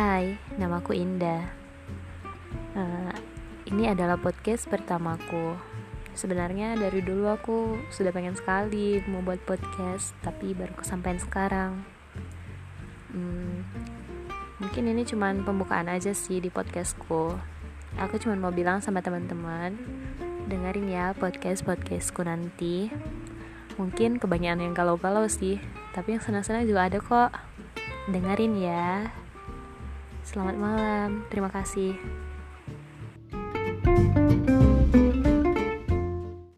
Hai, namaku Indah. Uh, ini adalah podcast pertamaku. Sebenarnya dari dulu aku sudah pengen sekali mau buat podcast, tapi baru kesampaian sekarang. Hmm, mungkin ini cuman pembukaan aja sih di podcastku. Aku cuma mau bilang sama teman-teman, dengerin ya podcast podcastku nanti. Mungkin kebanyakan yang galau-galau sih, tapi yang senang-senang juga ada kok dengerin ya. Selamat malam, terima kasih.